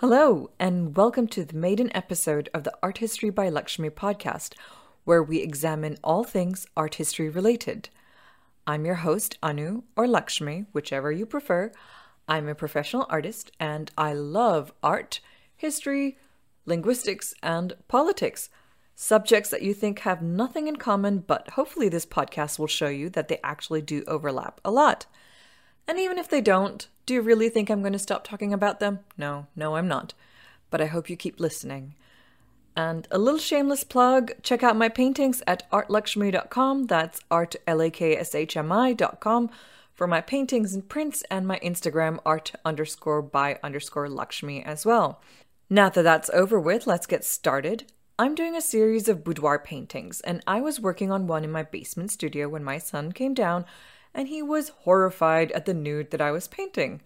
Hello, and welcome to the maiden episode of the Art History by Lakshmi podcast, where we examine all things art history related. I'm your host, Anu, or Lakshmi, whichever you prefer. I'm a professional artist, and I love art, history, linguistics, and politics. Subjects that you think have nothing in common, but hopefully this podcast will show you that they actually do overlap a lot. And even if they don't, do you really think I'm going to stop talking about them? No, no, I'm not. But I hope you keep listening. And a little shameless plug check out my paintings at artlakshmi.com. That's art, L A K S H M I.com for my paintings and prints, and my Instagram, art underscore by underscore Lakshmi as well. Now that that's over with, let's get started. I'm doing a series of boudoir paintings, and I was working on one in my basement studio when my son came down and he was horrified at the nude that I was painting.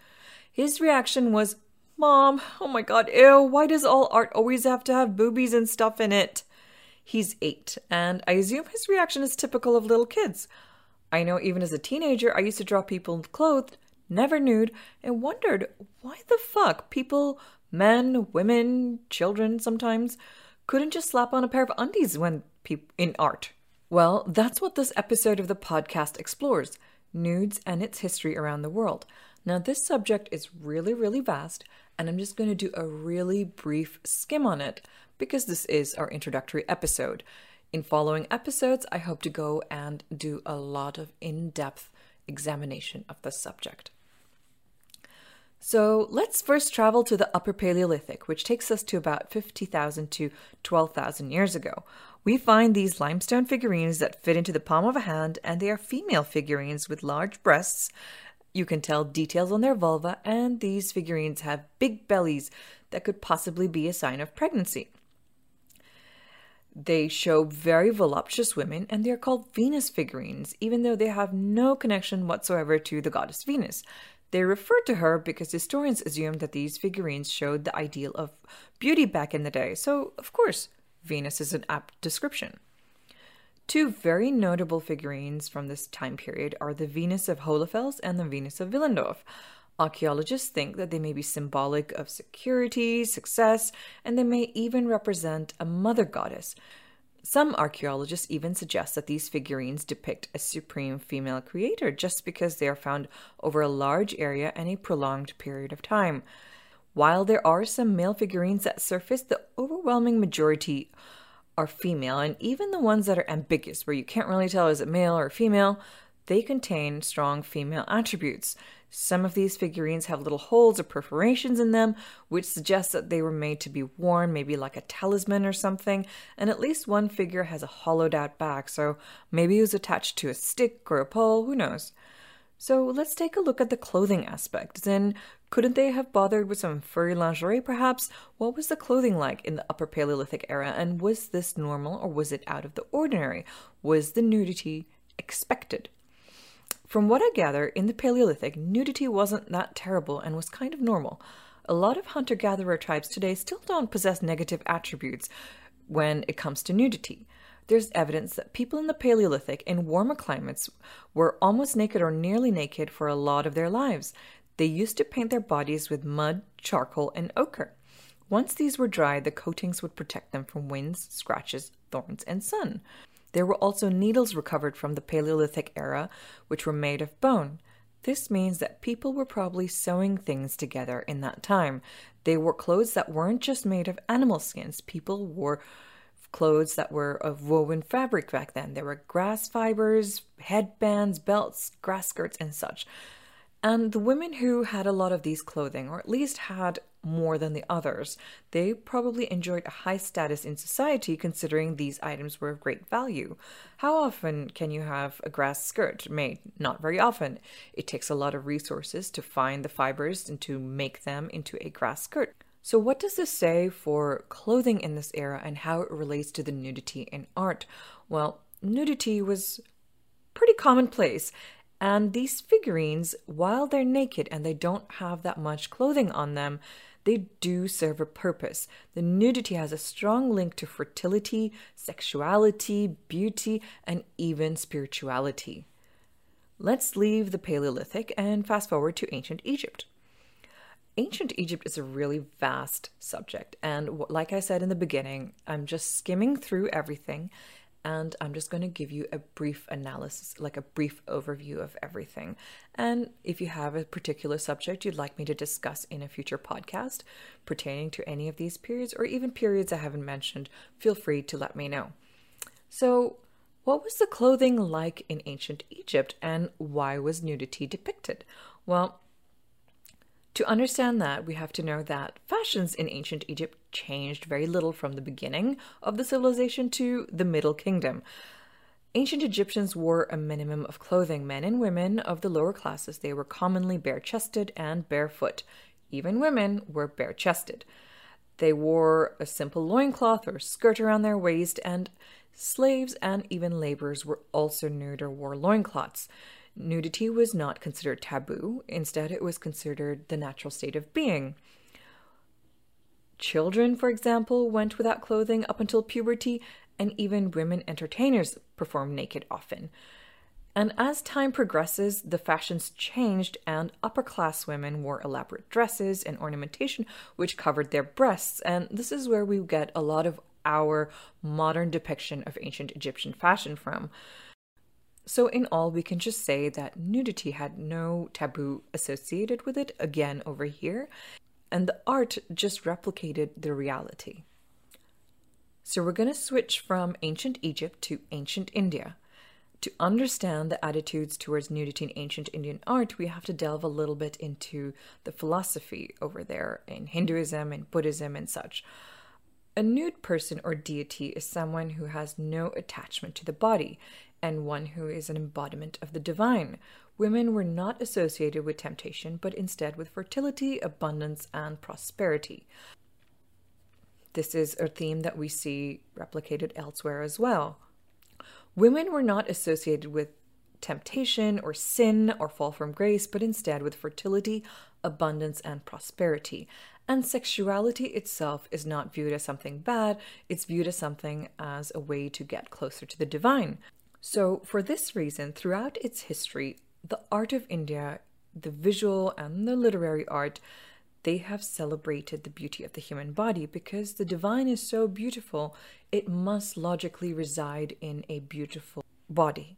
His reaction was, Mom, oh my god, ew, why does all art always have to have boobies and stuff in it? He's eight, and I assume his reaction is typical of little kids. I know even as a teenager, I used to draw people clothed, never nude, and wondered why the fuck people, men, women, children sometimes, couldn't just slap on a pair of undies when pe- in art. Well, that's what this episode of the podcast explores nudes, and its history around the world. Now, this subject is really, really vast, and I'm just going to do a really brief skim on it because this is our introductory episode. In following episodes, I hope to go and do a lot of in depth examination of the subject. So let's first travel to the Upper Paleolithic, which takes us to about 50,000 to 12,000 years ago. We find these limestone figurines that fit into the palm of a hand, and they are female figurines with large breasts. You can tell details on their vulva, and these figurines have big bellies that could possibly be a sign of pregnancy. They show very voluptuous women, and they are called Venus figurines, even though they have no connection whatsoever to the goddess Venus. They refer to her because historians assume that these figurines showed the ideal of beauty back in the day, so of course, Venus is an apt description. Two very notable figurines from this time period are the Venus of Hohlefels and the Venus of Willendorf. Archaeologists think that they may be symbolic of security, success, and they may even represent a mother goddess, some archaeologists even suggest that these figurines depict a supreme female creator just because they are found over a large area and a prolonged period of time. While there are some male figurines that surface, the overwhelming majority are female, and even the ones that are ambiguous, where you can't really tell is it male or female, they contain strong female attributes. Some of these figurines have little holes or perforations in them, which suggests that they were made to be worn, maybe like a talisman or something. And at least one figure has a hollowed out back, so maybe it was attached to a stick or a pole, who knows. So let's take a look at the clothing aspect. Then, couldn't they have bothered with some furry lingerie perhaps? What was the clothing like in the Upper Paleolithic era, and was this normal or was it out of the ordinary? Was the nudity expected? From what I gather, in the Paleolithic, nudity wasn't that terrible and was kind of normal. A lot of hunter gatherer tribes today still don't possess negative attributes when it comes to nudity. There's evidence that people in the Paleolithic in warmer climates were almost naked or nearly naked for a lot of their lives. They used to paint their bodies with mud, charcoal, and ochre. Once these were dry, the coatings would protect them from winds, scratches, thorns, and sun. There were also needles recovered from the Paleolithic era, which were made of bone. This means that people were probably sewing things together in that time. They wore clothes that weren't just made of animal skins. People wore clothes that were of woven fabric back then. There were grass fibers, headbands, belts, grass skirts, and such. And the women who had a lot of these clothing, or at least had more than the others. They probably enjoyed a high status in society considering these items were of great value. How often can you have a grass skirt made? Not very often. It takes a lot of resources to find the fibers and to make them into a grass skirt. So, what does this say for clothing in this era and how it relates to the nudity in art? Well, nudity was pretty commonplace. And these figurines, while they're naked and they don't have that much clothing on them, they do serve a purpose. The nudity has a strong link to fertility, sexuality, beauty, and even spirituality. Let's leave the Paleolithic and fast forward to ancient Egypt. Ancient Egypt is a really vast subject, and like I said in the beginning, I'm just skimming through everything and I'm just going to give you a brief analysis, like a brief overview of everything. And if you have a particular subject you'd like me to discuss in a future podcast pertaining to any of these periods or even periods I haven't mentioned, feel free to let me know. So, what was the clothing like in ancient Egypt and why was nudity depicted? Well, to understand that, we have to know that fashions in ancient Egypt changed very little from the beginning of the civilization to the Middle Kingdom. Ancient Egyptians wore a minimum of clothing. Men and women of the lower classes, they were commonly bare chested and barefoot. Even women were bare chested. They wore a simple loincloth or skirt around their waist, and slaves and even laborers were also nude or wore loincloths. Nudity was not considered taboo, instead, it was considered the natural state of being. Children, for example, went without clothing up until puberty, and even women entertainers performed naked often. And as time progresses, the fashions changed, and upper class women wore elaborate dresses and ornamentation which covered their breasts. And this is where we get a lot of our modern depiction of ancient Egyptian fashion from. So, in all, we can just say that nudity had no taboo associated with it, again over here, and the art just replicated the reality. So, we're going to switch from ancient Egypt to ancient India. To understand the attitudes towards nudity in ancient Indian art, we have to delve a little bit into the philosophy over there in Hinduism and Buddhism and such. A nude person or deity is someone who has no attachment to the body and one who is an embodiment of the divine. Women were not associated with temptation, but instead with fertility, abundance, and prosperity. This is a theme that we see replicated elsewhere as well. Women were not associated with temptation or sin or fall from grace, but instead with fertility, abundance, and prosperity. And sexuality itself is not viewed as something bad, it's viewed as something as a way to get closer to the divine. So, for this reason, throughout its history, the art of India, the visual and the literary art, they have celebrated the beauty of the human body because the divine is so beautiful, it must logically reside in a beautiful body.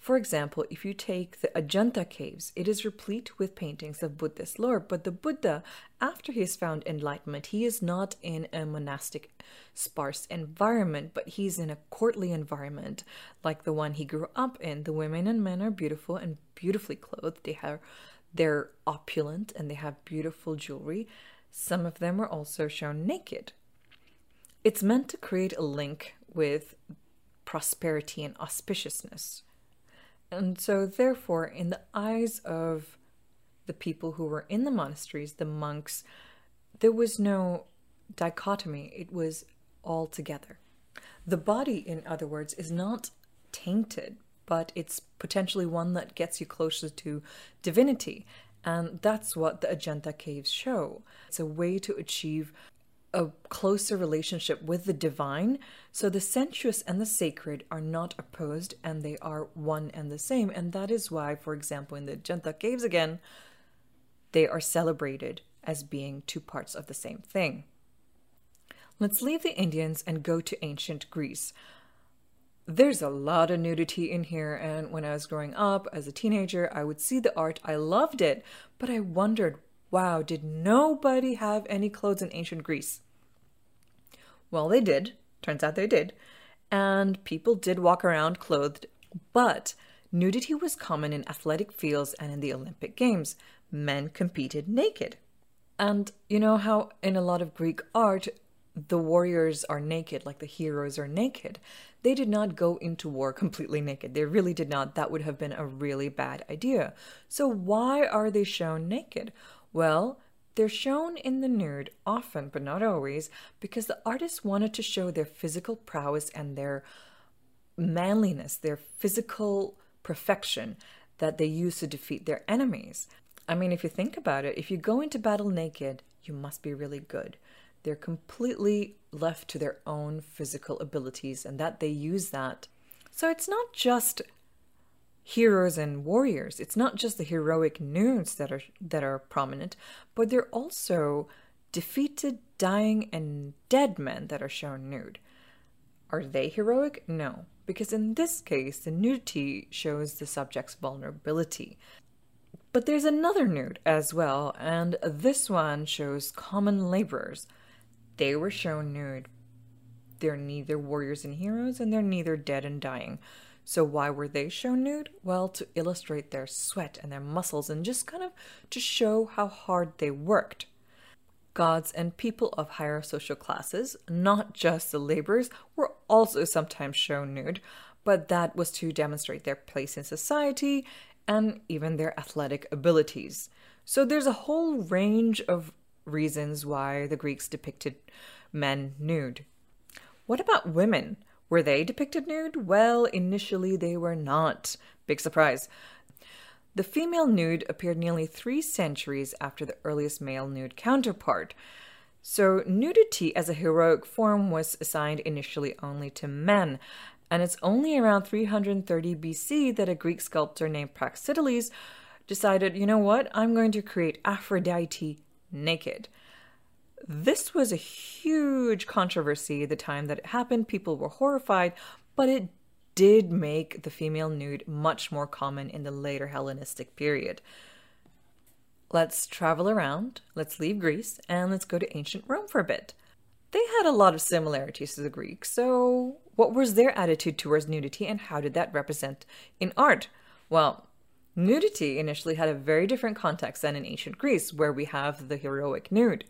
For example, if you take the Ajanta caves, it is replete with paintings of Buddhist lore, but the Buddha, after he has found enlightenment, he is not in a monastic, sparse environment, but he's in a courtly environment like the one he grew up in. The women and men are beautiful and beautifully clothed. They have they're opulent and they have beautiful jewelry. Some of them are also shown naked. It's meant to create a link with prosperity and auspiciousness. And so, therefore, in the eyes of the people who were in the monasteries, the monks, there was no dichotomy, it was all together. The body, in other words, is not tainted, but it's potentially one that gets you closer to divinity. And that's what the Ajanta caves show. It's a way to achieve a closer relationship with the divine. So the sensuous and the sacred are not opposed and they are one and the same. And that is why, for example, in the Ajanta caves again, they are celebrated as being two parts of the same thing. Let's leave the Indians and go to ancient Greece. There's a lot of nudity in here, and when I was growing up as a teenager, I would see the art. I loved it, but I wondered Wow, did nobody have any clothes in ancient Greece? Well, they did. Turns out they did. And people did walk around clothed, but nudity was common in athletic fields and in the Olympic Games. Men competed naked. And you know how in a lot of Greek art, the warriors are naked, like the heroes are naked. They did not go into war completely naked. They really did not. That would have been a really bad idea. So, why are they shown naked? Well, they're shown in the nude often, but not always, because the artists wanted to show their physical prowess and their manliness, their physical perfection that they use to defeat their enemies. I mean, if you think about it, if you go into battle naked, you must be really good. They're completely left to their own physical abilities and that they use that. So it's not just heroes and warriors. It's not just the heroic nudes that are that are prominent, but they're also defeated, dying, and dead men that are shown nude. Are they heroic? No, because in this case, the nudity shows the subject's vulnerability. But there's another nude as well, and this one shows common laborers. They were shown nude. They're neither warriors and heroes, and they're neither dead and dying. So, why were they shown nude? Well, to illustrate their sweat and their muscles and just kind of to show how hard they worked. Gods and people of higher social classes, not just the laborers, were also sometimes shown nude, but that was to demonstrate their place in society and even their athletic abilities. So, there's a whole range of reasons why the Greeks depicted men nude. What about women? Were they depicted nude? Well, initially they were not. Big surprise. The female nude appeared nearly three centuries after the earliest male nude counterpart. So, nudity as a heroic form was assigned initially only to men, and it's only around 330 BC that a Greek sculptor named Praxiteles decided, you know what, I'm going to create Aphrodite naked. This was a huge controversy the time that it happened. People were horrified, but it did make the female nude much more common in the later Hellenistic period. Let's travel around, let's leave Greece, and let's go to ancient Rome for a bit. They had a lot of similarities to the Greeks, so what was their attitude towards nudity and how did that represent in art? Well, nudity initially had a very different context than in ancient Greece, where we have the heroic nude.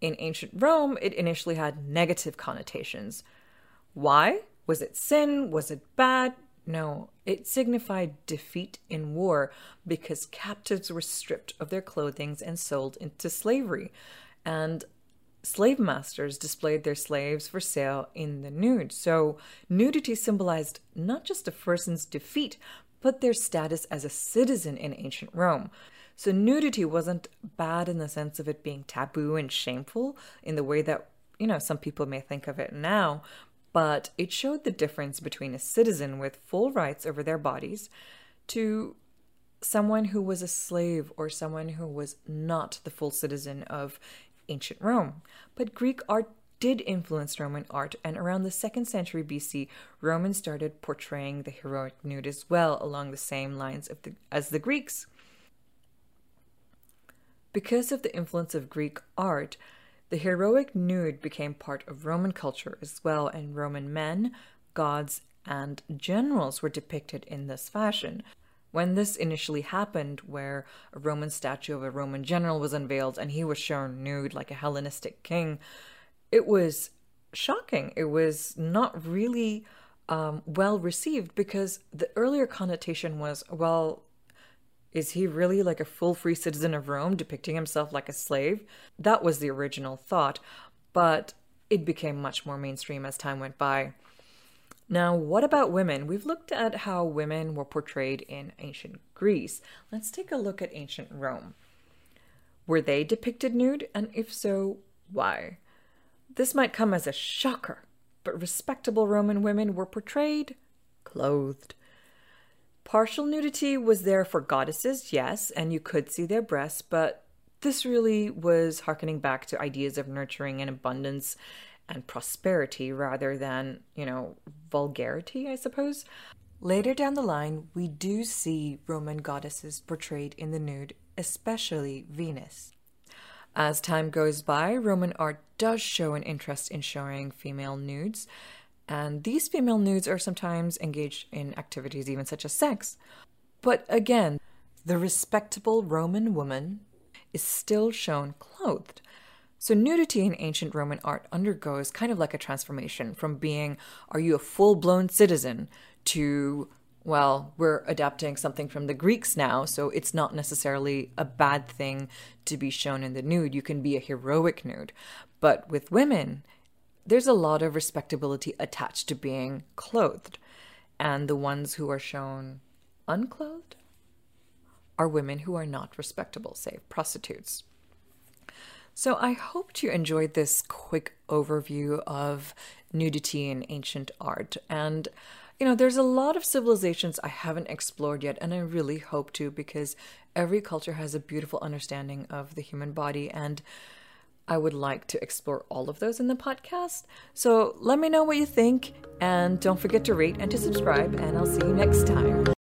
In ancient Rome, it initially had negative connotations. Why? Was it sin? Was it bad? No, it signified defeat in war because captives were stripped of their clothing and sold into slavery. And slave masters displayed their slaves for sale in the nude. So, nudity symbolized not just a person's defeat, but their status as a citizen in ancient Rome. So nudity wasn't bad in the sense of it being taboo and shameful in the way that, you know, some people may think of it now, but it showed the difference between a citizen with full rights over their bodies to someone who was a slave or someone who was not the full citizen of ancient Rome. But Greek art did influence Roman art, and around the second century BC, Romans started portraying the heroic nude as well along the same lines the, as the Greeks. Because of the influence of Greek art, the heroic nude became part of Roman culture as well, and Roman men, gods, and generals were depicted in this fashion. When this initially happened, where a Roman statue of a Roman general was unveiled and he was shown nude like a Hellenistic king, it was shocking. It was not really um, well received because the earlier connotation was, well, is he really like a full free citizen of Rome, depicting himself like a slave? That was the original thought, but it became much more mainstream as time went by. Now, what about women? We've looked at how women were portrayed in ancient Greece. Let's take a look at ancient Rome. Were they depicted nude? And if so, why? This might come as a shocker, but respectable Roman women were portrayed clothed. Partial nudity was there for goddesses, yes, and you could see their breasts, but this really was harkening back to ideas of nurturing and abundance and prosperity rather than, you know, vulgarity, I suppose. Later down the line, we do see Roman goddesses portrayed in the nude, especially Venus. As time goes by, Roman art does show an interest in showing female nudes, and these female nudes are sometimes engaged in activities even such as sex. But again, the respectable Roman woman is still shown clothed. So, nudity in ancient Roman art undergoes kind of like a transformation from being, are you a full blown citizen, to, well, we're adapting something from the Greeks now, so it's not necessarily a bad thing to be shown in the nude. You can be a heroic nude. But with women, there's a lot of respectability attached to being clothed. And the ones who are shown unclothed are women who are not respectable, say prostitutes. So I hope you enjoyed this quick overview of nudity in ancient art. And You know, there's a lot of civilizations I haven't explored yet, and I really hope to because every culture has a beautiful understanding of the human body, and I would like to explore all of those in the podcast. So let me know what you think, and don't forget to rate and to subscribe, and I'll see you next time.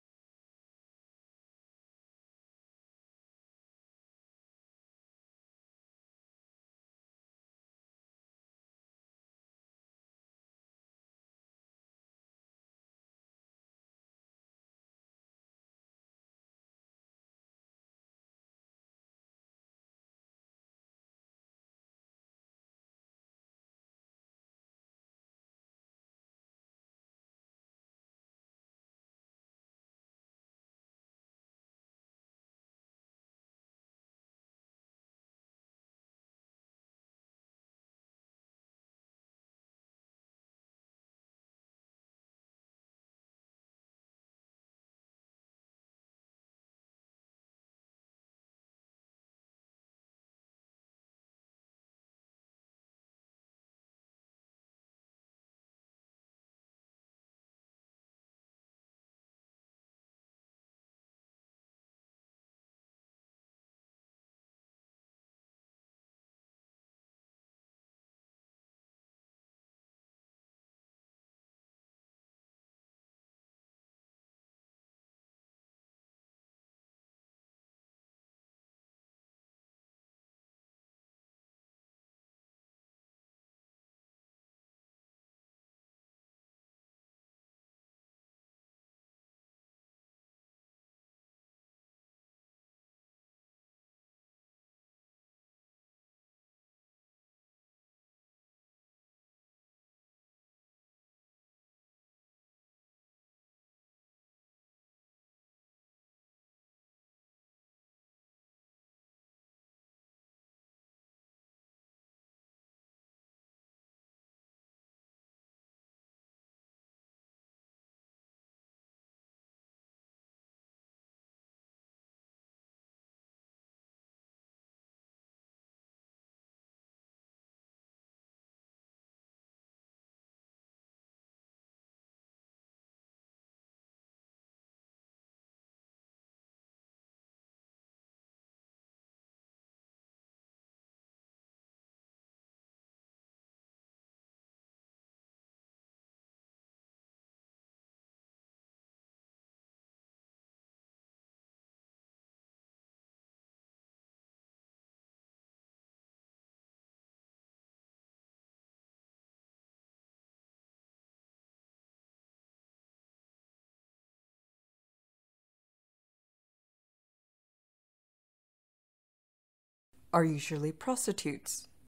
Are usually prostitutes.